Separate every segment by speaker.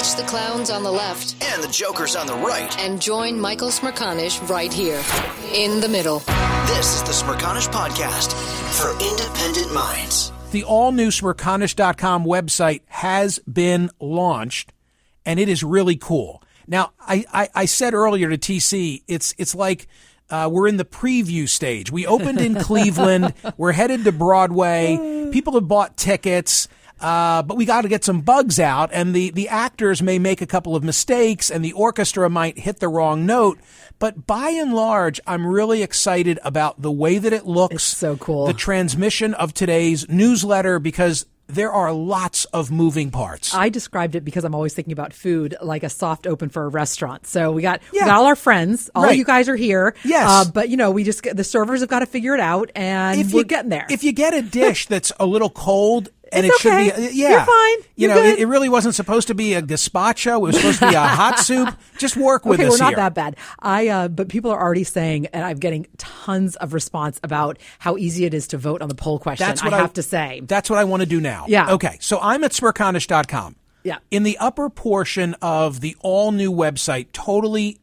Speaker 1: Ditch the clowns on the left
Speaker 2: and the jokers on the right.
Speaker 1: and join Michael Smerconish right here in the middle.
Speaker 2: This is the Smerconish Podcast for independent minds.
Speaker 3: The all new Smerconish.com website has been launched and it is really cool. Now, I, I, I said earlier to TC, it's, it's like, uh, we're in the preview stage. We opened in Cleveland. We're headed to Broadway. People have bought tickets. Uh, but we got to get some bugs out, and the, the actors may make a couple of mistakes, and the orchestra might hit the wrong note. But by and large, I'm really excited about the way that it looks.
Speaker 4: It's so cool.
Speaker 3: The transmission of today's newsletter because there are lots of moving parts.
Speaker 4: I described it because I'm always thinking about food like a soft open for a restaurant. So we got,
Speaker 3: Yeah.
Speaker 4: we got all our friends, all
Speaker 3: Right.
Speaker 4: you guys are here.
Speaker 3: Yes.
Speaker 4: Uh, but you know, we just, the servers have got to figure it out and if we're getting there.
Speaker 3: If you get a dish that's a little cold and
Speaker 4: It's
Speaker 3: it should
Speaker 4: okay.
Speaker 3: be, uh, yeah,
Speaker 4: You're fine.
Speaker 3: You
Speaker 4: You're
Speaker 3: know, it, it really wasn't supposed to be a gazpacho. It was supposed to be a hot soup. Just work with
Speaker 4: okay,
Speaker 3: us
Speaker 4: we're not
Speaker 3: here.
Speaker 4: that bad. I, uh, but people are already saying, and I'm getting tons of response about how easy it is to vote on the poll question.
Speaker 3: That's what
Speaker 4: I
Speaker 3: I
Speaker 4: have to say.
Speaker 3: That's what I want to do now.
Speaker 4: Yeah.
Speaker 3: Okay. So I'm at smerconish.com.
Speaker 4: Yeah.
Speaker 3: In the upper portion of the all new website, totally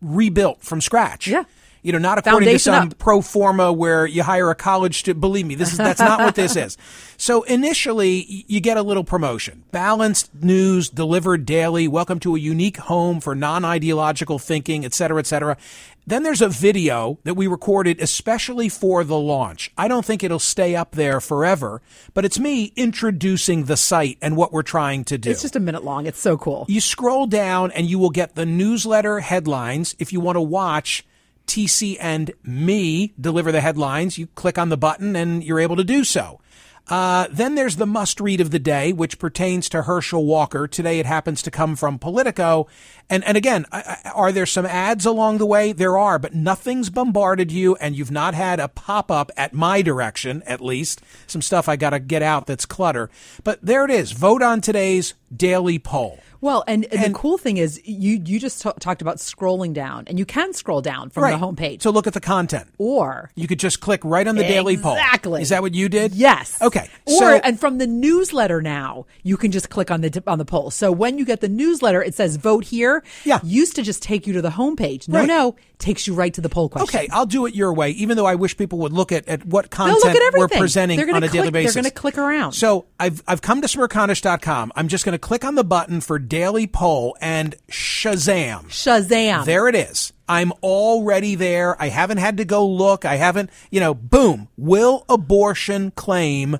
Speaker 3: rebuilt from scratch.
Speaker 4: Yeah.
Speaker 3: You know, not according
Speaker 4: Foundation
Speaker 3: to some
Speaker 4: up.
Speaker 3: pro forma where you hire a college to believe me, this is that's not what this is. So initially you get a little promotion. Balanced news delivered daily. Welcome to a unique home for non-ideological thinking, et cetera, et cetera. Then there's a video that we recorded especially for the launch. I don't think it'll stay up there forever, but it's me introducing the site and what we're trying to do.
Speaker 4: It's just a minute long. It's so cool.
Speaker 3: You scroll down and you will get the newsletter headlines. If you want to watch TC and me deliver the headlines, you click on the button and you're able to do so. Uh, then there's the must read of the day, which pertains to Herschel Walker. Today it happens to come from Politico. And, and again, are there some ads along the way? There are, but nothing's bombarded you and you've not had a pop up at my direction, at least. Some stuff I got to get out that's clutter. But there it is. Vote on today's daily poll.
Speaker 4: Well, and, and
Speaker 3: And-
Speaker 4: the cool thing is, you you just ta- talked about scrolling down, and you can scroll down from the homepage,
Speaker 3: So look at the content.
Speaker 4: or
Speaker 3: You could just click right on the daily poll.
Speaker 4: Exactly.
Speaker 3: Is that what you did?
Speaker 4: Yes.
Speaker 3: Okay.
Speaker 4: Or
Speaker 3: so
Speaker 4: and from the newsletter now, you can just click on the on the poll. So when you get the newsletter, it says vote here.
Speaker 3: Yeah.
Speaker 4: Used to just take you to the homepage. No,
Speaker 3: Right.
Speaker 4: no, takes you right to the poll question.
Speaker 3: okay, I'll do it your way. Even though I wish people would look at, at what content
Speaker 4: at
Speaker 3: we're presenting on a daily basis.
Speaker 4: They're going to click around.
Speaker 3: So I've I've come to smerconish.com. I'm just going to click on the button for daily poll and Shazam.
Speaker 4: Shazam.
Speaker 3: There it is. I'm already there. I haven't had to go look. I haven't, you know, boom. Will abortion claim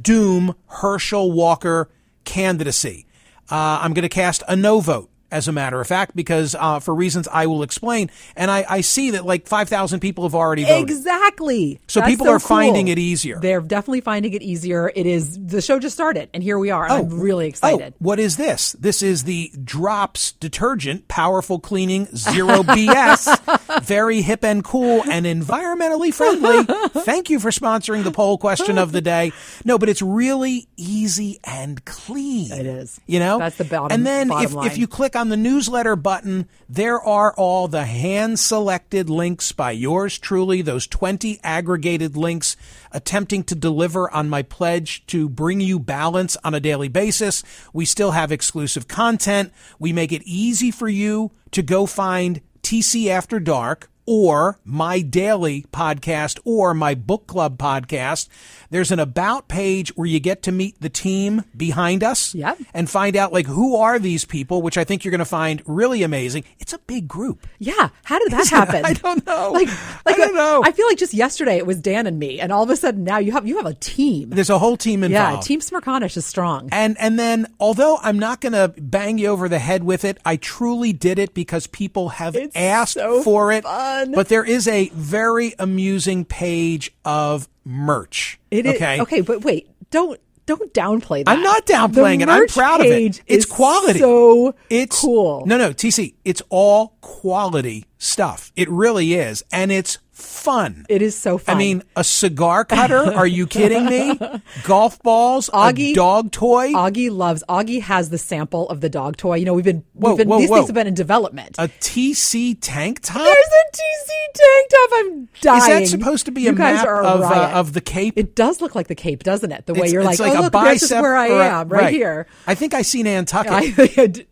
Speaker 3: doom Herschel Walker candidacy? Uh, I'm going to cast a no vote. As a matter of fact, because uh, for reasons I will explain, and I, I see that like five thousand people have already voted.
Speaker 4: Exactly.
Speaker 3: So
Speaker 4: That's
Speaker 3: people are
Speaker 4: cool.
Speaker 3: finding it easier.
Speaker 4: They're definitely finding it easier. It is the show just started, and here we are. and I'm really
Speaker 3: Oh,
Speaker 4: excited.
Speaker 3: what is this? This is the Drops detergent, powerful cleaning, zero BS, very hip and cool and environmentally friendly. Thank you for sponsoring the poll question of the day. No, but it's really easy and clean.
Speaker 4: It is.
Speaker 3: You know?
Speaker 4: That's the bottom-
Speaker 3: And then
Speaker 4: bottom
Speaker 3: if,
Speaker 4: line.
Speaker 3: if you click on the newsletter button, there are all the hand selected links by yours truly, those 20 aggregated links attempting to deliver on my pledge to bring you balance on a daily basis. We still have exclusive content. We make it easy for you to go find TC After Dark or my daily podcast or my book club podcast. There's an about page where you get to meet the team behind us
Speaker 4: Yep.
Speaker 3: and find out like who are these people, which I think you're going to find really amazing. It's a big group.
Speaker 4: Yeah, how did that happen?
Speaker 3: I don't know.
Speaker 4: Like, like
Speaker 3: I don't know.
Speaker 4: I feel like just yesterday it was Dan and me, and all of a sudden now you have you have a team.
Speaker 3: There's a whole team involved. yeah.
Speaker 4: Team Smerconish is strong.
Speaker 3: And and then although I'm not going to bang you over the head with it, I truly did it because people have
Speaker 4: It's
Speaker 3: asked
Speaker 4: so
Speaker 3: for it.
Speaker 4: fun.
Speaker 3: But there is a very amusing page of merch.
Speaker 4: It is
Speaker 3: okay.
Speaker 4: okay, but wait, don't don't downplay that.
Speaker 3: I'm not downplaying it. I'm proud of it. It's quality.
Speaker 4: So
Speaker 3: it's
Speaker 4: cool.
Speaker 3: No, no, TC. It's all quality stuff. It really is, and it's fun.
Speaker 4: It is so fun.
Speaker 3: I mean, a cigar cutter? Are you kidding me? Golf balls?
Speaker 4: Augie-
Speaker 3: a dog toy?
Speaker 4: Augie loves. Augie has the sample of the dog toy. You know, we've been,
Speaker 3: Whoa,
Speaker 4: we've been
Speaker 3: whoa,
Speaker 4: these
Speaker 3: whoa.
Speaker 4: things have been in development.
Speaker 3: a TC tank top?
Speaker 4: There's a TC tank top. I'm dying.
Speaker 3: Is that supposed to be
Speaker 4: you
Speaker 3: a
Speaker 4: guys
Speaker 3: map
Speaker 4: a
Speaker 3: of uh, of the Cape?
Speaker 4: It does look like the Cape, doesn't it? The way
Speaker 3: It's-
Speaker 4: you're
Speaker 3: it's
Speaker 4: like,
Speaker 3: like
Speaker 4: oh
Speaker 3: a
Speaker 4: look, this is where I
Speaker 3: or a-
Speaker 4: am, right, here.
Speaker 3: I think I see Nantucket.
Speaker 4: I,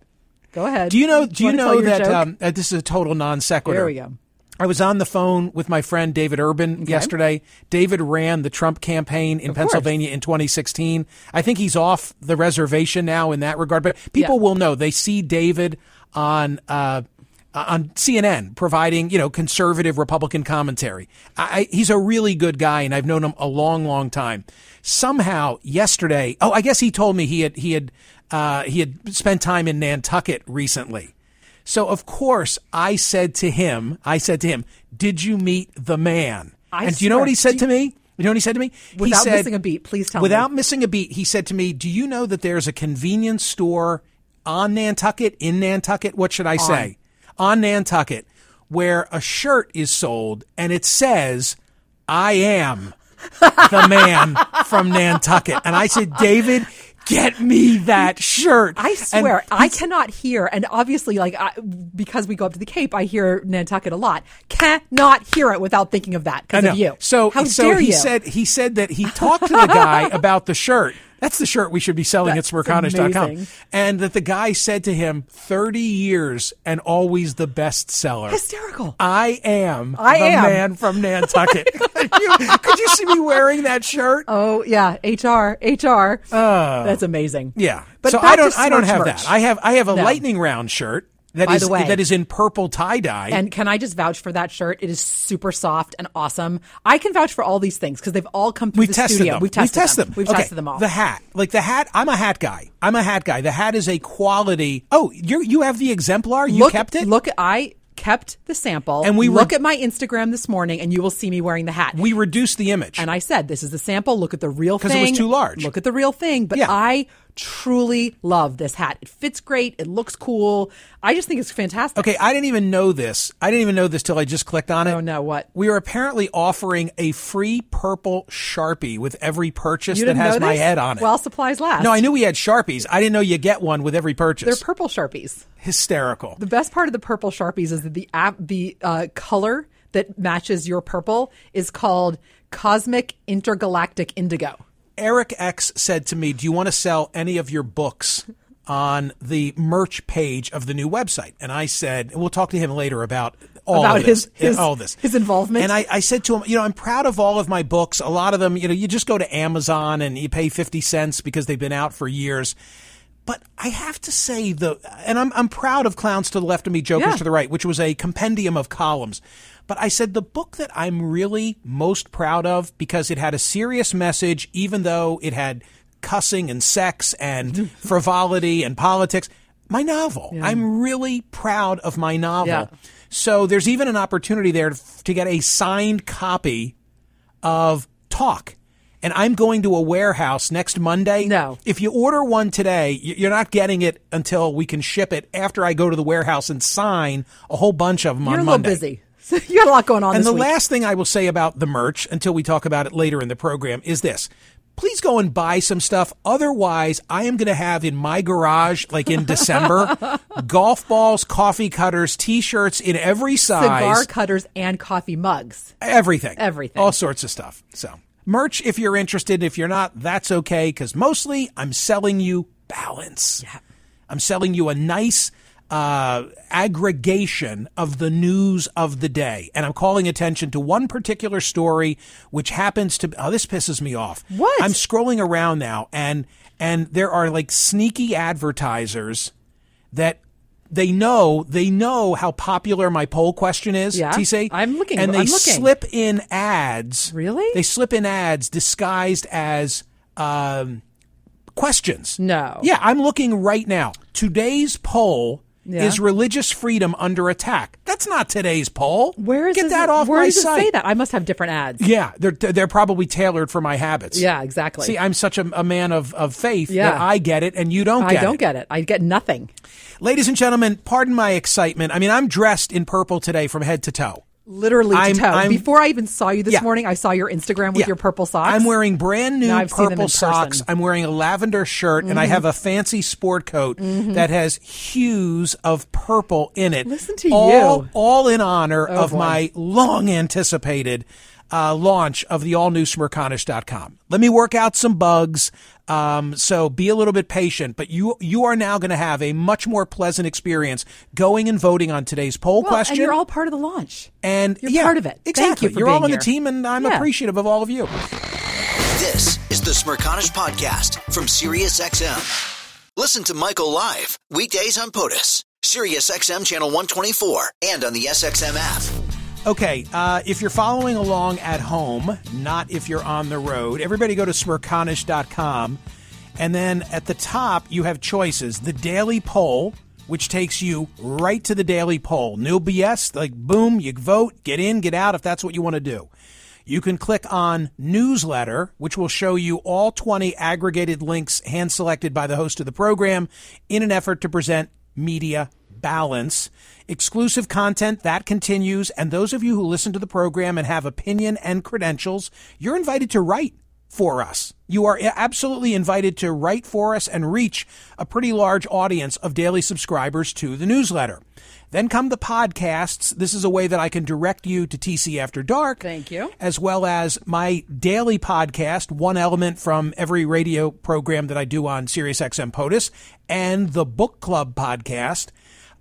Speaker 4: Go ahead.
Speaker 3: Do you know?
Speaker 4: Do
Speaker 3: Do
Speaker 4: you
Speaker 3: you know that um, uh, this is a total non sequitur?
Speaker 4: There we go.
Speaker 3: I was on the phone with my friend David Urban yesterday. David ran the Trump campaign in
Speaker 4: Of course.
Speaker 3: Pennsylvania in 2016. I think he's off the reservation now in that regard, but people
Speaker 4: Yeah.
Speaker 3: will know. They see David on uh, on CNN providing you know conservative Republican commentary. I, he's a really good guy, and I've known him a long, long time. Somehow yesterday, oh, I guess he told me he had he had uh, he had spent time in Nantucket recently. So of course I said to him, I said to him, "Did you meet the man?"
Speaker 4: I
Speaker 3: and do you know what he said to me? You know what he said to me? he
Speaker 4: Without
Speaker 3: said,
Speaker 4: missing a beat, please tell me.
Speaker 3: Without missing a beat, he said to me, "Do you know that there's a convenience store on Nantucket in Nantucket? What should I say? On Nantucket, where a shirt is sold and it says, "I am the man from Nantucket." And I said, "David." Get me that shirt.
Speaker 4: I
Speaker 3: And
Speaker 4: swear, I cannot hear, and obviously, like I, because we go up to the Cape, I hear Nantucket a lot. Cannot hear it without thinking of that because of you.
Speaker 3: So,
Speaker 4: how
Speaker 3: so
Speaker 4: dare
Speaker 3: he
Speaker 4: you?
Speaker 3: said he said that he talked to the guy about the shirt. That's the shirt we should be selling
Speaker 4: That's
Speaker 3: at
Speaker 4: smerconish.com.
Speaker 3: And that the guy said to him, 30 years and always the best seller.
Speaker 4: hysterical.
Speaker 3: I am
Speaker 4: I
Speaker 3: the
Speaker 4: am.
Speaker 3: man from Nantucket. could, you, could you see me wearing that shirt?
Speaker 4: Oh yeah, HR, HR. That's amazing.
Speaker 3: Uh, yeah.
Speaker 4: but
Speaker 3: so I don't I don't have
Speaker 4: merch.
Speaker 3: that. I have I have a
Speaker 4: No.
Speaker 3: lightning round shirt that
Speaker 4: By
Speaker 3: is
Speaker 4: the way-
Speaker 3: that is in purple tie dye.
Speaker 4: And can I just vouch for that shirt? It is super soft and awesome. I can vouch for all these things because they've all come through
Speaker 3: We've
Speaker 4: the
Speaker 3: tested
Speaker 4: studio.
Speaker 3: them.
Speaker 4: We've tested,
Speaker 3: tested
Speaker 4: them. We've
Speaker 3: Okay,
Speaker 4: tested them all.
Speaker 3: The hat, like the hat. I'm a hat guy. I'm a hat guy. The hat is a quality. Oh, you you have the exemplar. You
Speaker 4: look,
Speaker 3: kept it.
Speaker 4: Look, I kept the sample.
Speaker 3: And we
Speaker 4: look
Speaker 3: re-
Speaker 4: at my Instagram this morning, and you will see me wearing the hat.
Speaker 3: We reduced the image.
Speaker 4: and I said, "This is the sample. Look at the real thing.
Speaker 3: Because it was too large.
Speaker 4: Look at the real thing." But
Speaker 3: Yeah.
Speaker 4: I truly love this hat. It fits great. It looks cool. I just think it's fantastic.
Speaker 3: okay, I didn't even know this. I didn't even know this till I just clicked on it.
Speaker 4: Oh, no, what?
Speaker 3: We are apparently offering a free purple sharpie with every purchase that has my head on it.
Speaker 4: While supplies last.
Speaker 3: no, I knew we had sharpies. I didn't know you get one with every purchase.
Speaker 4: they're purple sharpies.
Speaker 3: Hysterical.
Speaker 4: The best part of the purple sharpies is that the app, the uh, color that matches your purple is called cosmic intergalactic indigo.
Speaker 3: Erik X said to me, "Do you want to sell any of your books on the merch page of the new website?" And I said, and "We'll talk to him later about all
Speaker 4: About
Speaker 3: of this,
Speaker 4: his- his-
Speaker 3: all this,
Speaker 4: his involvement?
Speaker 3: And I, I said to him, "You know, I'm proud of all of my books. A lot of them, you know, you just go to Amazon and you pay fifty cents because they've been out for years." But I have to say the, and I'm I'm proud of Clowns to the Left of Me, Jokers
Speaker 4: Yeah.
Speaker 3: to the Right, which was a compendium of columns. But I said the book that I'm really most proud of because it had a serious message, even though it had cussing and sex and frivolity and politics. My novel. I'm really proud of my novel.
Speaker 4: Yeah.
Speaker 3: So there's even an opportunity there to, to get a signed copy of Talk. And I'm going to a warehouse next Monday.
Speaker 4: No.
Speaker 3: If you order one today, you're not getting it until we can ship it after I go to the warehouse and sign a whole bunch of them
Speaker 4: You're
Speaker 3: on
Speaker 4: a little
Speaker 3: Monday.
Speaker 4: busy. you got a lot going on
Speaker 3: And the
Speaker 4: week.
Speaker 3: last thing I will say about the merch until we talk about it later in the program is this. Please go and buy some stuff. Otherwise, I am going to have in my garage, like in December, golf balls, coffee cutters, t-shirts in every size,
Speaker 4: Cigar cutters and coffee mugs.
Speaker 3: everything,
Speaker 4: Everything.
Speaker 3: all sorts of stuff. So merch, if you're interested. If you're not, that's okay. Because mostly, I'm selling you balance. I'm selling you a nice uh, aggregation of the news of the day, and I'm calling attention to one particular story, which happens to. Oh, this pisses me off.
Speaker 4: What?
Speaker 3: I'm scrolling around now, and and there are like sneaky advertisers that. They know they know how popular my poll question is.
Speaker 4: Yeah,
Speaker 3: TC.
Speaker 4: I'm looking-
Speaker 3: and they
Speaker 4: looking.
Speaker 3: slip in ads.
Speaker 4: Really?
Speaker 3: They slip in ads disguised as um, questions.
Speaker 4: No.
Speaker 3: Yeah, I'm looking right now. Today's poll
Speaker 4: Yeah.
Speaker 3: is religious freedom under attack. That's not today's poll.
Speaker 4: Where is
Speaker 3: Get
Speaker 4: this-
Speaker 3: that off
Speaker 4: Where
Speaker 3: my
Speaker 4: does
Speaker 3: site.
Speaker 4: it say that? I must have different ads.
Speaker 3: Yeah, they're they're probably tailored for my habits.
Speaker 4: Yeah, exactly.
Speaker 3: See, I'm such a, a man of, of faith
Speaker 4: Yeah.
Speaker 3: that I get it and you don't
Speaker 4: I
Speaker 3: get
Speaker 4: don't
Speaker 3: it.
Speaker 4: get it. I get nothing.
Speaker 3: Ladies and gentlemen, pardon my excitement. I mean, I'm dressed in purple today from head to toe.
Speaker 4: Literally
Speaker 3: I'm-
Speaker 4: toe.
Speaker 3: I'm-
Speaker 4: Before I even saw you this
Speaker 3: Yeah.
Speaker 4: morning, I saw your Instagram with
Speaker 3: Yeah.
Speaker 4: your purple socks.
Speaker 3: I'm wearing brand new purple
Speaker 4: in person. Mm-hmm.
Speaker 3: socks. I'm wearing a lavender shirt and I have a fancy sport coat that has hues of purple in it.
Speaker 4: Listen to
Speaker 3: all,
Speaker 4: you.
Speaker 3: All in honor
Speaker 4: Oh,
Speaker 3: of
Speaker 4: boy.
Speaker 3: my long anticipated uh, launch of the all new Smerconish.com. Let me work out some bugs. Um, so be a little bit patient, but you you are now going to have a much more pleasant experience going and voting on today's poll
Speaker 4: Well,
Speaker 3: question.
Speaker 4: and you're all part of the launch.
Speaker 3: And
Speaker 4: You're
Speaker 3: yeah,
Speaker 4: part of it. Thank
Speaker 3: Exactly.
Speaker 4: you for
Speaker 3: You're all
Speaker 4: being
Speaker 3: on the team, and I'm
Speaker 4: Yeah.
Speaker 3: appreciative of all of you.
Speaker 2: This is the Smerconish Podcast from SiriusXM. Listen to Michael live weekdays on POTUS, SiriusXM Channel 124, and on the SXM app.
Speaker 3: Okay, uh, if you're following along at home, not if you're on the road, everybody go to smerconish.com. And then at the top, you have choices. The daily poll, which takes you right to the daily poll. No BS, like boom, you vote, get in, get out if that's what you want to do. You can click on newsletter, which will show you all 20 aggregated links hand selected by the host of the program in an effort to present media balance. Exclusive content that continues. And those of you who listen to the program and have opinion and credentials, you're invited to write for us. You are absolutely invited to write for us and reach a pretty large audience of daily subscribers to the newsletter. Then come the podcasts. This is a way that I can direct you to TC After Dark.
Speaker 4: Thank you.
Speaker 3: As well as my daily podcast, one element from every radio program that I do on SiriusXM POTUS, and the Book Club podcast.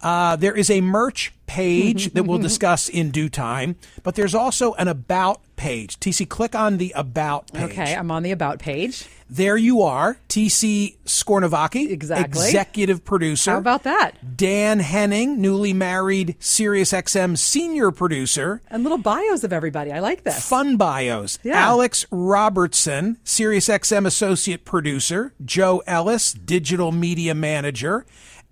Speaker 3: Uh, there is a merch page that we'll discuss in due time, but there's also an about page. TC, click on the about page.
Speaker 4: Okay, I'm on the about page.
Speaker 3: There you are, TC Scornavacchi,
Speaker 4: Exactly.
Speaker 3: executive producer.
Speaker 4: How about that?
Speaker 3: Dan Henning, newly married SiriusXM senior producer.
Speaker 4: And little bios of everybody. I like this.
Speaker 3: Fun bios.
Speaker 4: Yeah.
Speaker 3: Alex Robertson, SiriusXM associate producer. Joe Ellis, digital media manager.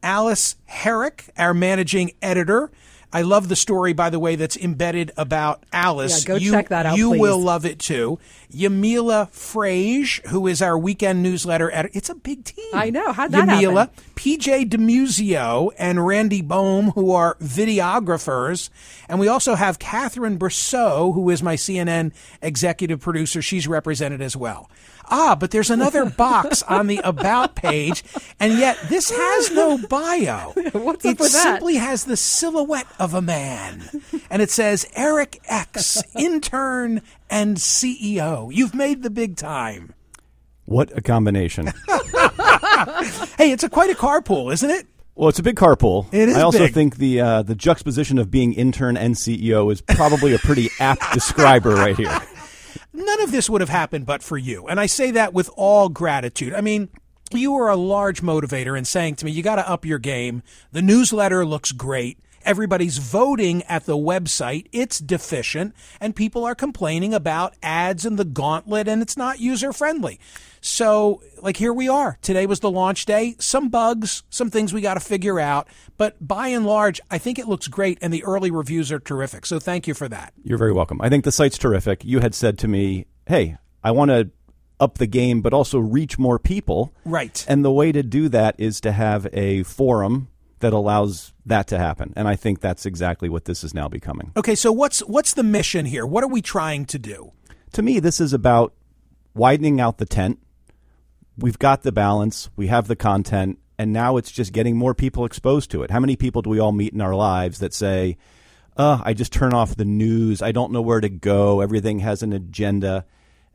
Speaker 3: Alice Herrick, our managing editor. I love the story, by the way, that's embedded about Alice.
Speaker 4: Yeah, go
Speaker 3: you,
Speaker 4: check that out,
Speaker 3: You
Speaker 4: please.
Speaker 3: will love it too. Yamila Frage, who is our weekend newsletter editor. It's a big team.
Speaker 4: I know. How'd that
Speaker 3: Yamila,
Speaker 4: happen?
Speaker 3: PJ DeMuzio, and Randy Bohm, who are videographers. And we also have Catherine Brousseau, who is my CNN executive producer. She's represented as well. Ah, but there's another box on the About page, and yet this has no bio.
Speaker 4: What's
Speaker 3: it
Speaker 4: up with that?
Speaker 3: simply has the silhouette of a man. And it says Erik X, intern and CEO. You've made the big time.
Speaker 5: What a combination.
Speaker 3: Hey, it's a quite a carpool, isn't it?
Speaker 5: well, it's a big carpool.
Speaker 3: It is
Speaker 5: I also
Speaker 3: big.
Speaker 5: think the uh, the juxtaposition of being intern and CEO is probably a pretty apt describer right here.
Speaker 3: None of this would have happened but for you. And I say that with all gratitude. I mean, you were a large motivator in saying to me, you got to up your game. The newsletter looks great. Everybody's voting at the website. It's deficient and people are complaining about ads and the gauntlet and it's not user friendly. So, like, here we are. Today was the launch day. Some bugs, some things we got to figure out. But by and large, I think it looks great and the early reviews are terrific. So, thank you for that.
Speaker 5: You're very welcome. I think the site's terrific. You had said to me, "Hey, I want to up the game, but also reach more people."
Speaker 3: Right.
Speaker 5: And the way to do that is to have a forum that allows that to happen. And I think that's exactly what this is now becoming.
Speaker 3: Okay, so what's what's the mission here? What are we trying to do?
Speaker 5: To me, this is about widening out the tent. We've got the balance, we have the content, and now it's just getting more people exposed to it. How many people do we all meet in our lives that say, uh, I just turn off the news, I don't know where to go, everything has an agenda.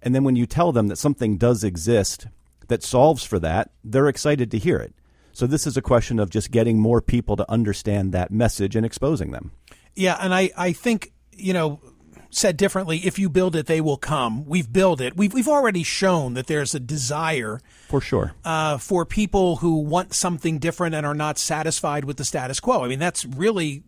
Speaker 5: And then when you tell them that something does exist that solves for that, they're excited to hear it. So this is a question of just getting more people to understand that message and exposing them.
Speaker 3: Yeah, and I I think you know said differently, if you build it, they will come. We've built it. We've we've already shown that there's a desire
Speaker 5: For sure.
Speaker 3: uh, for people who want something different and are not satisfied with the status quo. I mean, that's really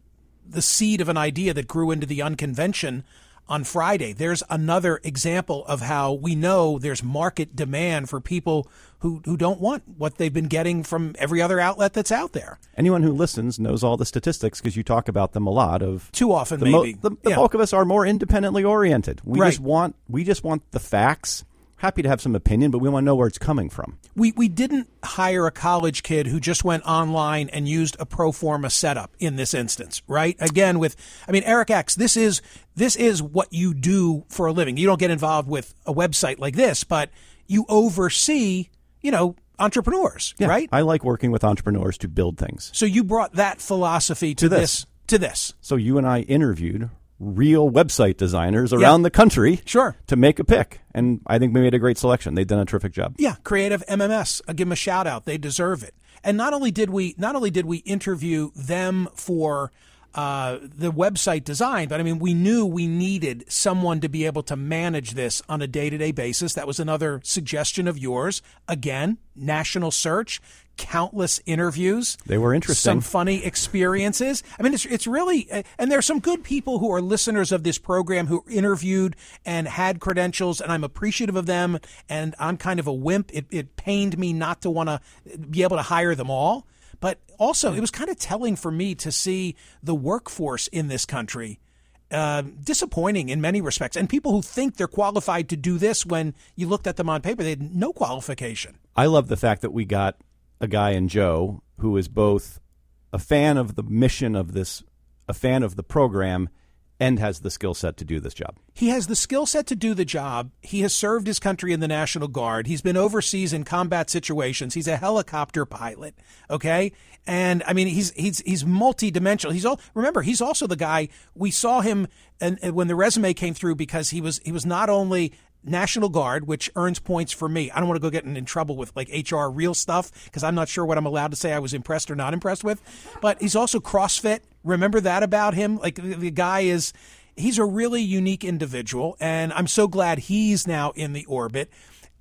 Speaker 3: the seed of an idea that grew into the unconvention on Friday. There's another example of how we know there's market demand for people who, who don't want what they've been getting from every other outlet that's out there.
Speaker 5: Anyone who listens knows all the statistics because you talk about them a lot. Of
Speaker 3: Too often,
Speaker 5: the, mo-
Speaker 3: maybe.
Speaker 5: the, the
Speaker 3: Yeah.
Speaker 5: bulk of us are more independently oriented. We
Speaker 3: Right.
Speaker 5: just want we just want the facts. Happy to have some opinion, but we want to know where it's coming from.
Speaker 3: we we didn't hire a college kid who just went online and used a pro forma setup in this instance, right? Again, with I mean Erik X, this is this is what you do for a living. You don't get involved with a website like this, but you oversee, you know, entrepreneurs,
Speaker 5: Yeah,
Speaker 3: right?
Speaker 5: I like working with entrepreneurs to build things.
Speaker 3: so you brought that philosophy to,
Speaker 5: To this.
Speaker 3: to this.
Speaker 5: So you and I interviewed real website designers around the country
Speaker 3: Sure.
Speaker 5: to make a pick. And I think we made a great selection. They've done a terrific job.
Speaker 3: Yeah, Creative MMS. I'll uh, give them a shout out. They deserve it. And not only did we not only did we interview them for uh, the website design, but I mean we knew we needed someone to be able to manage this on a day to day basis. That was another suggestion of yours. Again, national search, countless interviews.
Speaker 5: They were interesting.
Speaker 3: Some funny experiences. I mean, it's it's really, uh, and there are some good people who are listeners of this program who interviewed and had credentials, and I'm appreciative of them. And I'm kind of a wimp. It it pained me not to want to be able to hire them all, but also it was kind of telling for me to see the workforce in this country. Uh, disappointing in many respects, and people who think they're qualified to do this when you looked at them on paper, they had no qualification.
Speaker 5: I love the fact that we got a guy in Joe who is both a fan of the mission of this, a fan of the program, and has the skill set to do this job.
Speaker 3: He has the skill set to do the job. He has served his country in the National Guard. He's been overseas in combat situations. He's a helicopter pilot. Okay. And I mean, he's, he's, he's multi-dimensional. He's all, remember, he's also the guy we saw him and, and when the resume came through because he was, he was not only National Guard, which earns points for me. I don't want to go getting in trouble with like HR real stuff because I'm not sure what I'm allowed to say I was impressed or not impressed with. But he's also CrossFit. Remember that about him? Like the, the guy is, he's a really unique individual, and I'm so glad he's now in the orbit.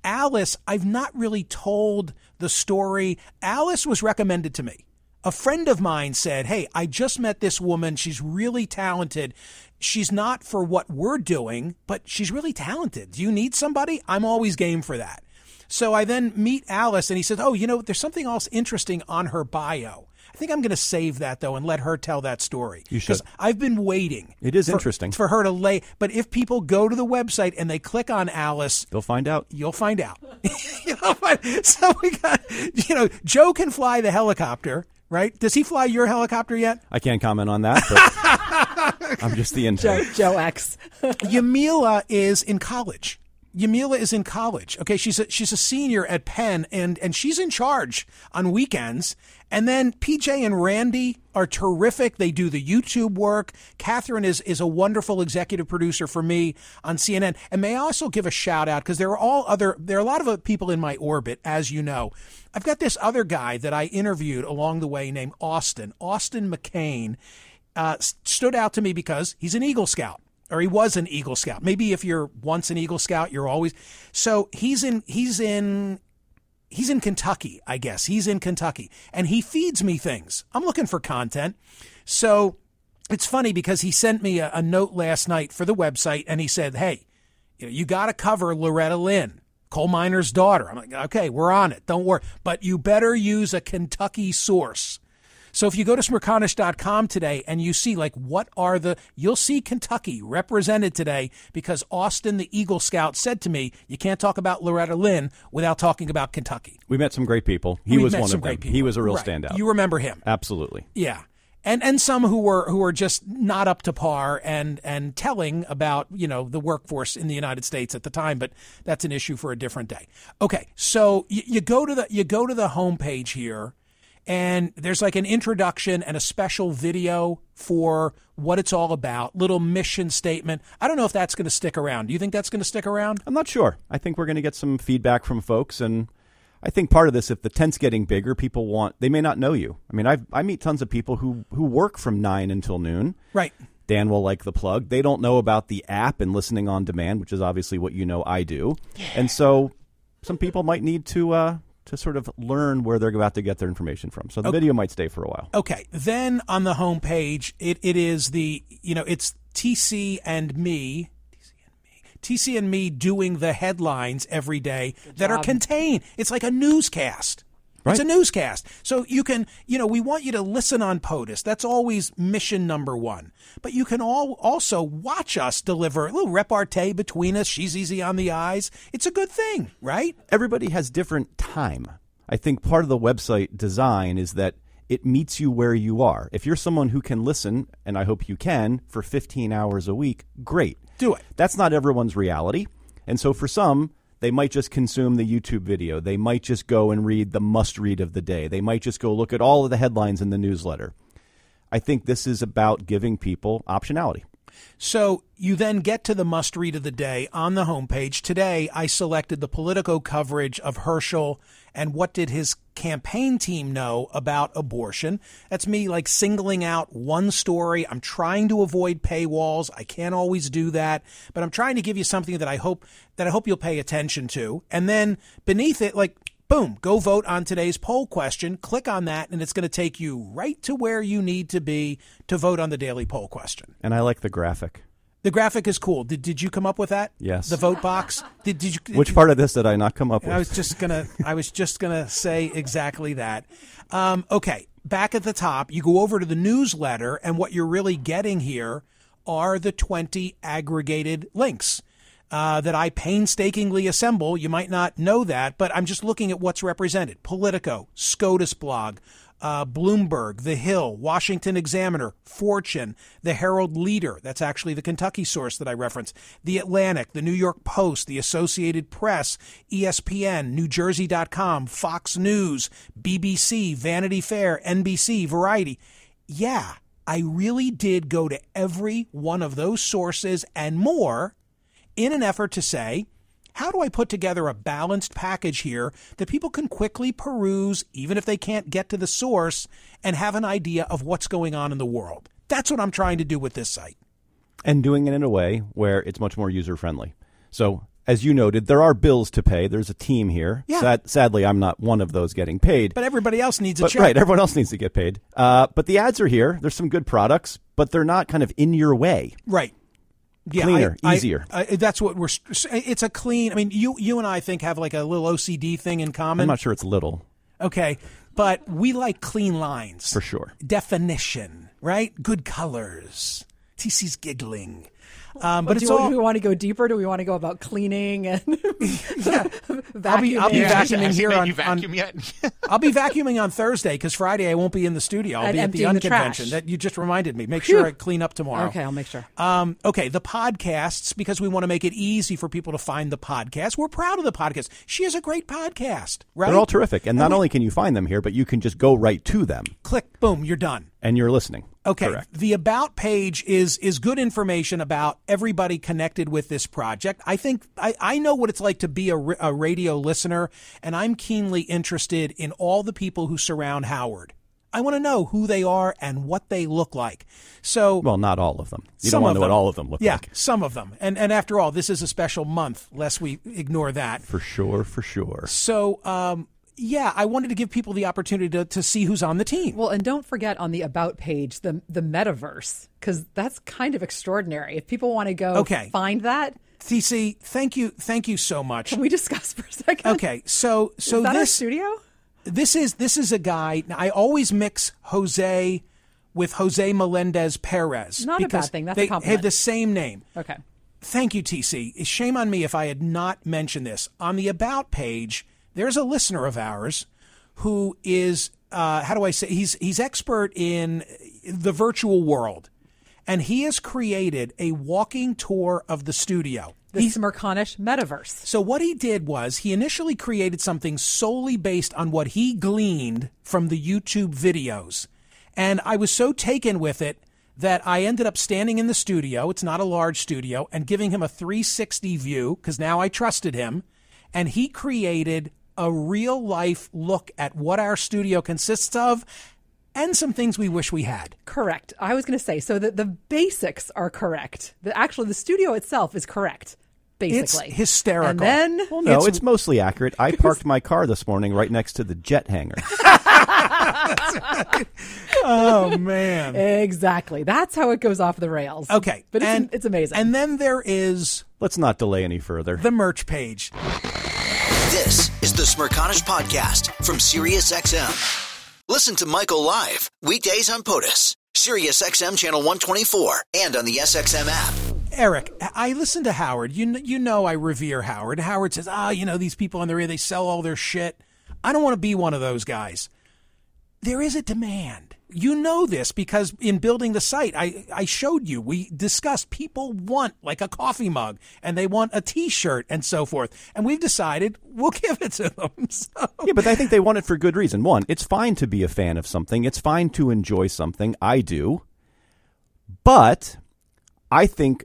Speaker 3: Alice, I've not really told the story. Alice was recommended to me. A friend of mine said, Hey, I just met this woman. She's really talented. She's not for what we're doing, but she's really talented. Do you need somebody? I'm always game for that. So I then meet Alice and he says, Oh, you know, there's something else interesting on her bio. I think I'm going to save that though and let her tell that story.
Speaker 5: You should.
Speaker 3: Because I've been waiting.
Speaker 5: It is
Speaker 3: for-
Speaker 5: interesting.
Speaker 3: For her to lay. But if people go to the website and they click on Alice,
Speaker 5: They'll find out.
Speaker 3: You'll find out. You'll find- so we got, you know, Joe can fly the helicopter, right? Does he fly your helicopter yet?
Speaker 5: I can't comment on that, but I'm just the intern.
Speaker 4: Joe, Joe X.
Speaker 3: Yamila is in college. Yamila is in college. Okay, she's a, she's a senior at Penn, and and she's in charge on weekends. And then PJ and Randy are terrific. They do the YouTube work. Catherine is is a wonderful executive producer for me on CNN. And may I also give a shout out because there are all other there are a lot of people in my orbit, as you know. I've got this other guy that I interviewed along the way named Austin Austin McCain. Uh, stood out to me because he's an Eagle Scout or he was an Eagle Scout. Maybe if you're once an Eagle Scout, you're always. So he's in he's in he's in Kentucky, I guess. He's in Kentucky and he feeds me things. I'm looking for content. So it's funny because he sent me a, a note last night for the website and he said, "Hey, you, know, you got to cover Loretta Lynn." Coal miner's daughter. I'm like, okay, we're on it. Don't worry. But you better use a Kentucky source. So if you go to smerconish.com today and you see like what are the you'll see Kentucky represented today because Austin the Eagle Scout said to me, you can't talk about Loretta Lynn without talking about Kentucky.
Speaker 5: We met some great people. He
Speaker 3: We
Speaker 5: was one of them.
Speaker 3: people.
Speaker 5: He was a real
Speaker 3: Right.
Speaker 5: standout.
Speaker 3: You remember him.
Speaker 5: Absolutely.
Speaker 3: Yeah. And and some who were who were just not up to par and and telling about, you know, the workforce in the United States at the time, but that's an issue for a different day. Okay. So you, you go to the you go to the homepage here and there's like an introduction and a special video for what it's all about, little mission statement. I don't know if that's going to stick around. Do you think that's going to stick around?
Speaker 5: I'm not sure. I think we're going to get some feedback from folks, and I think part of this, if the tent's getting bigger, people want they may not know you. I mean, I I meet tons of people who who work from nine until noon.
Speaker 3: Right.
Speaker 5: Dan will like the plug. They don't know about the app and listening on demand, which is obviously what you know I do. And so some people might need to uh, to sort of learn where they're about to get their information from. So the video might stay for a while.
Speaker 3: Okay. Then on the homepage, it, it is the, you know, it's TC and me. TC and me TC and me doing the headlines every day that are contained. It's like a newscast. It's a newscast. So you can, you know, we want you to listen on POTUS. That's always mission number one. But you can all also watch us deliver a little repartee between us. She's easy on the eyes. It's a good thing, right?
Speaker 5: everybody has different time. I think part of the website design is that it meets you where you are. If you're someone who can listen, and I hope you can, for 15 hours a week, great.
Speaker 3: Do it.
Speaker 5: That's not everyone's reality. And so for some, they might just consume the YouTube video. They might just go and read the must read of the day. They might just go look at all of the headlines in the newsletter. I think this is about giving people optionality.
Speaker 3: So you then get to the must read of the day on the homepage. Today, I selected the Politico coverage of Herschel and what did his campaign team know about abortion. That's me like singling out one story. I'm trying to avoid paywalls. I can't always do that, but I'm trying to give you something that I hope that I hope you'll pay attention to. And then beneath it, like boom, go vote on today's poll question. Click on that, and it's going to take you right to where you need to be to vote on the daily poll question.
Speaker 5: And I like the graphic.
Speaker 3: The graphic is cool. Did, did you come up with that?
Speaker 5: Yes.
Speaker 3: The vote box. Did, did you? did
Speaker 5: Which
Speaker 3: you-
Speaker 5: part of this did I not come up with?
Speaker 3: I was just gonna. I was just gonna say exactly that. Um, okay, back at the top, you go over to the newsletter, and what you're really getting here are the 20 aggregated links uh, that I painstakingly assemble. You might not know that, but I'm just looking at what's represented: Politico, SCOTUS blog. Uh, Bloomberg, The Hill, Washington Examiner, Fortune, The Herald Leader. That's actually the Kentucky source that I reference, The Atlantic, The New York Post, The Associated Press, ESPN, NewJersey.com, Fox News, BBC, Vanity Fair, NBC, Variety. Yeah, I really did go to every one of those sources and more in an effort to say, how do I put together a balanced package here that people can quickly peruse, even if they can't get to the source, and have an idea of what's going on in the world? That's what I'm trying to do with this site.
Speaker 5: and doing it in a way where it's much more user friendly. So, as you noted, there are bills to pay. There's a team here.
Speaker 3: Yeah.
Speaker 5: Sad, sadly, I'm not one of those getting paid.
Speaker 3: But everybody else needs a
Speaker 5: But,
Speaker 3: check.
Speaker 5: right, everyone else needs to get paid. Uh, but the ads are here. There's some good products, but they're not kind of in your way.
Speaker 3: Right. Yeah,
Speaker 5: Cleaner,
Speaker 3: I- I-
Speaker 5: easier.
Speaker 3: I- that's what we're. It's a clean. I mean, you you and I think have like a little OCD thing in common.
Speaker 5: I'm not sure it's little
Speaker 3: Okay, but we like clean lines
Speaker 5: for sure.
Speaker 3: definition, right? Good colors. TC's giggling. Um, but
Speaker 4: do,
Speaker 3: it's
Speaker 4: you,
Speaker 3: all.
Speaker 4: do we want to go deeper? Do we want to go about cleaning and vacuuming?
Speaker 3: I'll be- I'll be
Speaker 6: Yeah,
Speaker 3: vacuuming here on-
Speaker 6: you vacuum yet?
Speaker 3: I'll be vacuuming on Thursday because Friday I won't be in the studio. I'll
Speaker 4: And
Speaker 3: be at the
Speaker 4: emptying the
Speaker 3: That you just reminded me. Make sure I clean up tomorrow.
Speaker 4: Okay, I'll make sure.
Speaker 3: Um, okay, the podcasts because we want to make it easy for people to find the podcast. We're proud of the podcast. She has a great podcast, right?
Speaker 5: They're all terrific. And not only can you find them here, but you can just go right to them
Speaker 3: Click, boom, you're done.
Speaker 5: and you're listening.
Speaker 3: Okay.
Speaker 5: Correct.
Speaker 3: The about page is is good information about everybody connected with this project. I think I, I know what it's like to be a, a radio listener, and I'm keenly interested in all the people who surround Howard. I want to know who they are and what they look like. So,
Speaker 5: Well, not all of them. You don't want to know
Speaker 3: them.
Speaker 5: what all of them look
Speaker 3: yeah,
Speaker 5: like.
Speaker 3: some of them. And and after all, this is a special month, lest we ignore that.
Speaker 5: For sure, for sure.
Speaker 3: So, um, yeah, I wanted to give people the opportunity to, to see who's on the team.
Speaker 4: Well, and don't forget on the about page the the metaverse because that's kind of extraordinary. If people want to go
Speaker 3: Okay.
Speaker 4: find that,
Speaker 3: TC, thank you, thank you so much.
Speaker 4: can we discuss for a second?
Speaker 3: Okay, so so
Speaker 4: is that our
Speaker 3: this
Speaker 4: studio?
Speaker 3: this is this is a guy. I always mix Jose with Jose Melendez Perez.
Speaker 4: Not a bad thing. That's a
Speaker 3: they have the same name.
Speaker 4: Okay.
Speaker 3: Thank you, TC. Shame on me if I had not mentioned this. On the About page, there's a listener of ours who is, uh, how do I say, he's, he's expert in the virtual world. And he has created a walking tour of the studio.
Speaker 4: The
Speaker 3: He's-
Speaker 4: Smerconish metaverse.
Speaker 3: so what he did was he initially created something solely based on what he gleaned from the YouTube videos. And I was so taken with it that I ended up standing in the studio, it's not a large studio, and giving him a 360 view because now I trusted him. And he created a real life look at what our studio consists of and some things we wish we had.
Speaker 4: Correct. I was going to say so that the basics are correct. The actually the studio itself is correct. Basically,
Speaker 3: It's hysterical.
Speaker 4: And then
Speaker 5: Well, no, it's, mostly accurate. I parked my car this morning right next to the jet hangar.
Speaker 3: Oh, man.
Speaker 4: exactly that's how it goes off the rails.
Speaker 3: Okay.
Speaker 4: but it's,
Speaker 3: and,
Speaker 4: it's amazing.
Speaker 3: And then there is
Speaker 5: Let's not delay any further.
Speaker 3: the merch page.
Speaker 2: This is the Smerconish Podcast from SiriusXM. Listen to Michael live weekdays on POTUS, SiriusXM Channel 124, and on the SXM app.
Speaker 3: Erik, I listen to Howard. You kn- you know I revere Howard. Howard says, "Ah, you know these people on the radio, they sell all their shit." I don't want to be one of those guys. There is a demand. You know this because in building the site, I, I showed you. We discussed people want like a coffee mug and they want a T-shirt and so forth, and we've decided we'll give it to them. So
Speaker 5: Yeah, but I think they want it for good reason. One, it's fine to be a fan of something. It's fine to enjoy something. I do. But I think,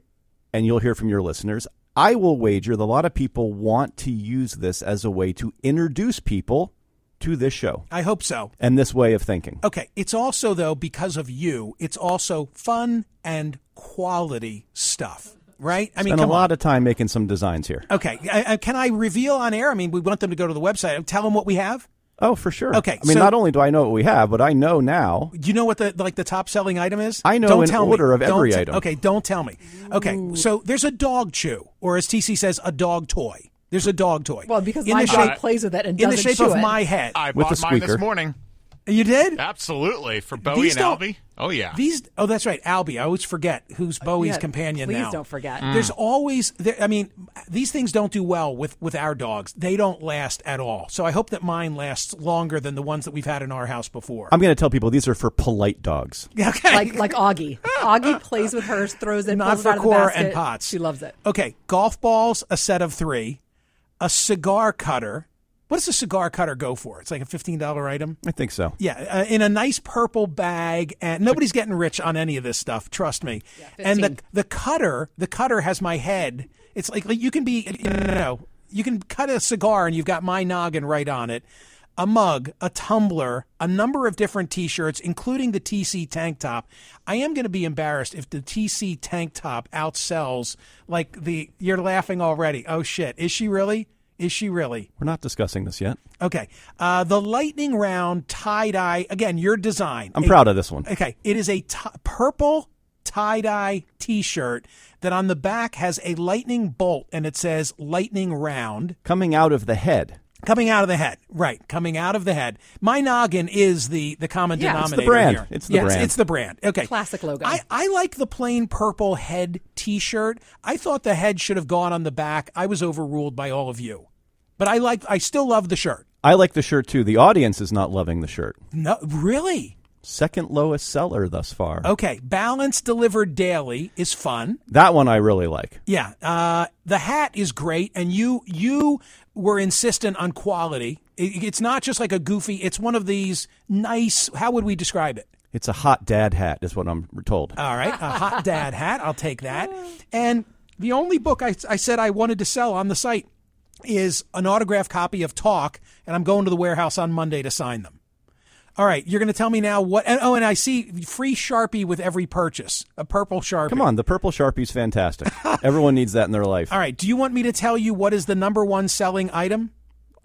Speaker 5: and you'll hear from your listeners, I will wager that a lot of people want to use this as a way to introduce people to this show
Speaker 3: I hope so.
Speaker 5: and this way of thinking.
Speaker 3: Okay. It's also, though, because of you, it's also fun and quality stuff, right? I mean,
Speaker 5: a lot
Speaker 3: on.
Speaker 5: of time making some designs here.
Speaker 3: Okay. I, I, can I reveal on air? I mean, we want them to go to the website. Tell them what we have.
Speaker 5: Oh, for sure.
Speaker 3: Okay,
Speaker 5: I mean,
Speaker 3: so-
Speaker 5: not only do I know what we have, but I know now.
Speaker 3: Do you know what the like the top selling item is?
Speaker 5: I know
Speaker 3: don't
Speaker 5: in
Speaker 3: tell
Speaker 5: order
Speaker 3: me.
Speaker 5: of
Speaker 3: Don't
Speaker 5: every
Speaker 3: te-
Speaker 5: item.
Speaker 3: Okay, don't tell me. Okay, so there's a dog chew, or as TC says, a dog toy. There's a dog toy.
Speaker 4: Well, because
Speaker 3: in
Speaker 4: my
Speaker 3: the
Speaker 4: dog
Speaker 3: shape,
Speaker 4: plays with it and
Speaker 3: in the shape
Speaker 4: chew
Speaker 3: of
Speaker 4: it.
Speaker 3: my head.
Speaker 6: I
Speaker 5: With
Speaker 6: bought
Speaker 5: the
Speaker 6: mine this morning.
Speaker 3: you did?
Speaker 6: Absolutely. For Bowie
Speaker 3: These
Speaker 6: and Albie. Oh, yeah.
Speaker 3: These oh that's right, Albie. I always forget who's uh, Bowie's
Speaker 4: Yeah,
Speaker 3: companion
Speaker 4: please
Speaker 3: now.
Speaker 4: don't forget. Mm.
Speaker 3: There's always there, I mean these things don't do well with with our dogs. They don't last at all. So I hope that mine lasts longer than the ones that we've had in our house before.
Speaker 5: I'm going to tell people these are for polite dogs.
Speaker 3: okay.
Speaker 4: like like Augie. Augie plays with hers, throws it,
Speaker 3: not
Speaker 4: pulls it out of the basket.
Speaker 3: and pots.
Speaker 4: She loves it.
Speaker 3: Okay, golf balls, a set of three, a cigar cutter. What does a cigar cutter go for? It's like a fifteen dollar item.
Speaker 5: I think so.
Speaker 3: Yeah, uh, in a nice purple bag, and nobody's getting rich on any of this stuff. Trust me. and the the cutter, the cutter has my head. It's like, like you can be, you know, you can cut a cigar, and you've got my noggin right on it. A mug, a tumbler, a number of different T-shirts, including the TC tank top. I am going to be embarrassed if the TC tank top outsells like the. You're laughing already. Oh shit! Is she really? Is she really?
Speaker 5: We're not discussing this yet.
Speaker 3: Okay. Uh, the lightning round tie dye, again, your design.
Speaker 5: I'm
Speaker 3: A-
Speaker 5: proud of this one.
Speaker 3: Okay. It is a t- purple tie dye t shirt that on the back has a lightning bolt and it says lightning round
Speaker 5: Coming out of the head.
Speaker 3: Coming out of the head. Right. Coming out of the head. My noggin is the, the common
Speaker 4: Yeah, it's the
Speaker 3: denominator.
Speaker 5: brand.
Speaker 3: here.
Speaker 5: It's the
Speaker 3: Yes,
Speaker 5: brand.
Speaker 3: It's the brand. Okay.
Speaker 4: Classic logo.
Speaker 3: I, I like the plain purple head t shirt. I thought the head should have gone on the back. I was overruled by all of you. But I like I still love the shirt.
Speaker 5: I like the shirt too. The audience is not loving the shirt.
Speaker 3: No, really?
Speaker 5: Second lowest seller thus far.
Speaker 3: Okay, balance delivered daily is fun.
Speaker 5: That one I really like.
Speaker 3: Yeah, uh, the hat is great, and you you were insistent on quality. It, it's not just like a goofy. It's one of these nice. How would we describe it?
Speaker 5: It's a hot dad hat, is what I'm told.
Speaker 3: All right, a hot dad hat. I'll take that. And the only book I, I said I wanted to sell on the site is an autographed copy of Talk, and I'm going to the warehouse on Monday to sign them. All right, you're going to tell me now what? And, oh, and I see free Sharpie with every purchase, a purple Sharpie.
Speaker 5: Come on, the purple Sharpie's fantastic. Everyone needs that in their life.
Speaker 3: All right, do you want me to tell you what is the number one selling item?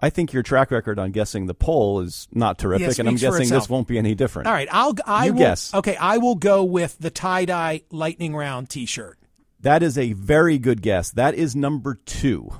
Speaker 5: I think your track record on guessing the poll is not terrific,
Speaker 3: Yeah,
Speaker 5: and I'm guessing this won't be any different.
Speaker 3: All right, I'll I
Speaker 5: You
Speaker 3: will,
Speaker 5: guess.
Speaker 3: Okay, I will go with the tie dye lightning round T-shirt.
Speaker 5: That is a very good guess. That is number two.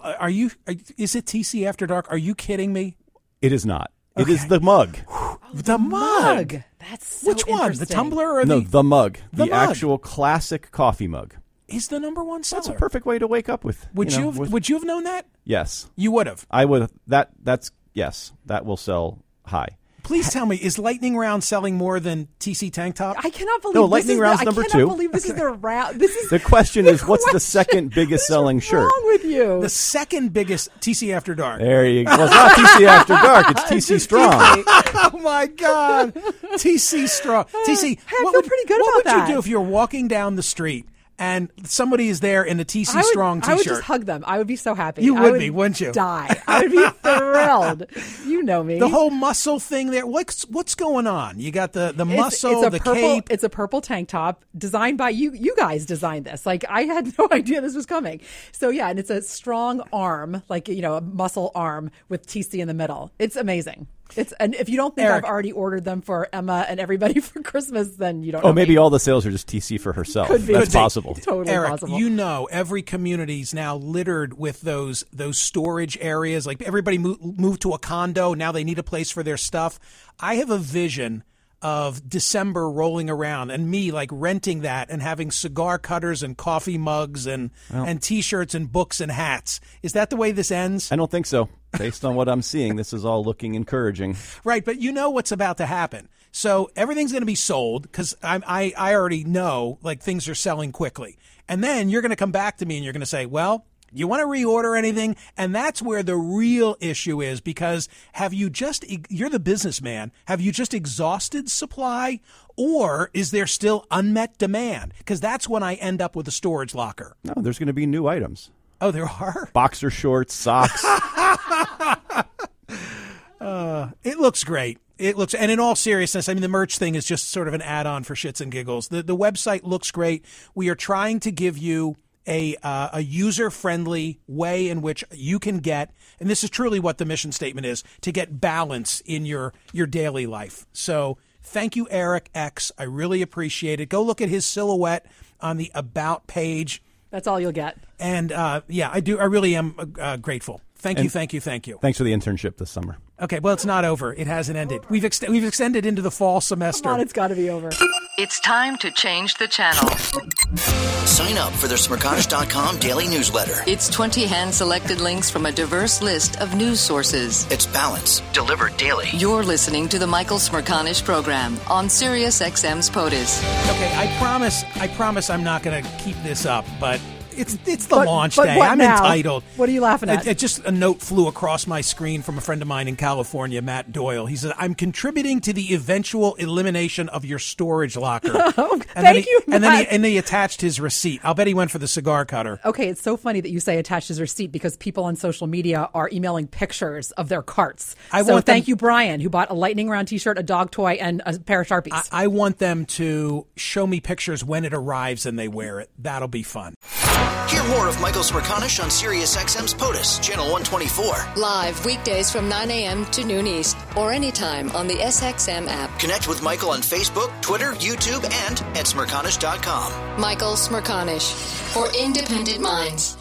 Speaker 3: Are you? Are, is it TC After Dark? Are you kidding me?
Speaker 5: It is not. It is the mug.
Speaker 3: The mug.
Speaker 4: That's so
Speaker 3: Which one? The
Speaker 4: interesting.
Speaker 3: tumbler or
Speaker 5: No,
Speaker 3: the,
Speaker 5: the mug.
Speaker 3: The
Speaker 5: The,
Speaker 3: mug.
Speaker 5: actual classic coffee mug.
Speaker 3: is the number one seller?
Speaker 5: That's a perfect way to wake up with.
Speaker 3: Would you,
Speaker 5: know,
Speaker 3: have,
Speaker 5: with-
Speaker 3: would you have known that?
Speaker 5: yes,
Speaker 3: You would have.
Speaker 5: I would. That that's yes. That will sell high.
Speaker 3: Please tell me, is Lightning Round selling more than TC Tank Top?
Speaker 4: I cannot believe
Speaker 5: No,
Speaker 4: this
Speaker 5: lightning
Speaker 4: is
Speaker 5: round's
Speaker 4: the,
Speaker 5: number
Speaker 4: I cannot
Speaker 5: two.
Speaker 4: believe this is the round. This is
Speaker 5: The question is, what's the second biggest selling
Speaker 4: What's
Speaker 5: shirt?
Speaker 4: wrong with you?
Speaker 3: the second biggest TC After Dark.
Speaker 5: There you go. Well, it's not TC After Dark. It's TC Strong.
Speaker 3: oh my God, TC Strong. TC,
Speaker 4: I
Speaker 3: what
Speaker 4: feel
Speaker 3: would,
Speaker 4: pretty good
Speaker 3: what
Speaker 4: about
Speaker 3: would
Speaker 4: that.
Speaker 3: you do if you're walking down the street and somebody is there in a TC
Speaker 4: would,
Speaker 3: Strong
Speaker 4: I would
Speaker 3: T-shirt?
Speaker 4: just hug them. I would be so happy.
Speaker 3: You
Speaker 4: I
Speaker 3: would be, wouldn't you?
Speaker 4: Die. I would be thrilled. You know me.
Speaker 3: the whole muscle thing there. What's what's going on? You got the the muscle,
Speaker 4: it's, a
Speaker 3: the
Speaker 4: purple,
Speaker 3: cape.
Speaker 4: It's a purple tank top designed by you. You guys designed this. Like I had no idea this was coming. So yeah, and it's a strong arm, like you know, a muscle arm with TC in the middle. It's amazing. It's and if you don't think
Speaker 3: Erik.
Speaker 4: I've already ordered them for Emma and everybody for Christmas, then you don't.
Speaker 5: Oh,
Speaker 4: know
Speaker 5: maybe
Speaker 4: me.
Speaker 5: all the sales are just TC for herself.
Speaker 4: Could be.
Speaker 5: That's
Speaker 4: Could be.
Speaker 5: possible.
Speaker 4: totally
Speaker 3: Erik,
Speaker 4: possible.
Speaker 3: you know every community's now littered with those those storage areas. Like everybody mo- moved to a condo, now they need a place for their stuff. I have a vision of December rolling around and me like renting that and having cigar cutters and coffee mugs and and t-shirts and books and hats. Is that the way this ends?
Speaker 5: I don't think so. Based on what I'm seeing, this is all looking encouraging.
Speaker 3: Right, but you know what's about to happen. So everything's going to be sold because I, I already know like things are selling quickly. And then you're going to come back to me and you're going to say, well, You want to reorder anything? And that's where the real issue is because have you just, you're the businessman, have you just exhausted supply or is there still unmet demand? Because that's when I end up with a storage locker.
Speaker 5: No, there's going to be new items.
Speaker 3: Oh, there are?
Speaker 5: Boxer shorts, socks.
Speaker 3: uh, it looks great. It looks, and in all seriousness, I mean, the merch thing is just sort of an add on for shits and giggles. The, the website looks great. We are trying to give you a uh, a user friendly way in which you can get, and this is truly what the mission statement is, to get balance in your your daily life. So thank you, Erik X. I really appreciate it. Go look at his silhouette on the about page.
Speaker 4: That's all you'll get.
Speaker 3: And uh, yeah, I do. I really am uh, grateful. Thank you, thank you, thank you.
Speaker 5: Thanks for the internship this summer.
Speaker 3: Okay, well, it's not over. It hasn't ended. We've ex- we've extended into the fall semester.
Speaker 4: Come on, it's got to be over.
Speaker 1: It's time to change the channel.
Speaker 2: Sign up for the Smerconish.com daily newsletter.
Speaker 1: It's 20 hand selected links from a diverse list of news sources.
Speaker 2: It's balance, delivered daily.
Speaker 1: You're listening to the Michael Smerconish program on Sirius XM's POTUS.
Speaker 3: Okay, I promise. I promise I'm not going to keep this up, but it's it's the
Speaker 4: But-
Speaker 3: launch
Speaker 4: but
Speaker 3: day. I'm
Speaker 4: now?
Speaker 3: entitled.
Speaker 4: What are you laughing at?
Speaker 3: It, it just a note flew across my screen from a friend of mine in California, Matt Doyle. He said, "I'm contributing to the eventual elimination of your storage locker." and then
Speaker 4: thank
Speaker 3: he,
Speaker 4: you,
Speaker 3: And then he, and he attached his receipt. I'll bet he went for the cigar cutter.
Speaker 4: Okay, it's so funny that you say attached his receipt because people on social media are emailing pictures of their carts.
Speaker 3: I
Speaker 4: so
Speaker 3: want them-
Speaker 4: thank you, Brian, who bought a lightning round T-shirt, a dog toy, and a pair of sharpies.
Speaker 3: I want them to show me pictures when it arrives and they wear it. That'll be fun.
Speaker 2: Hear more of Michael Smerconish on SiriusXM's POTUS, channel 124.
Speaker 1: Live weekdays from 9 a.m. to noon East or anytime on the SXM app.
Speaker 2: Connect with Michael on Facebook, Twitter, YouTube, and at Smerconish.com.
Speaker 1: Michael Smerconish for independent minds.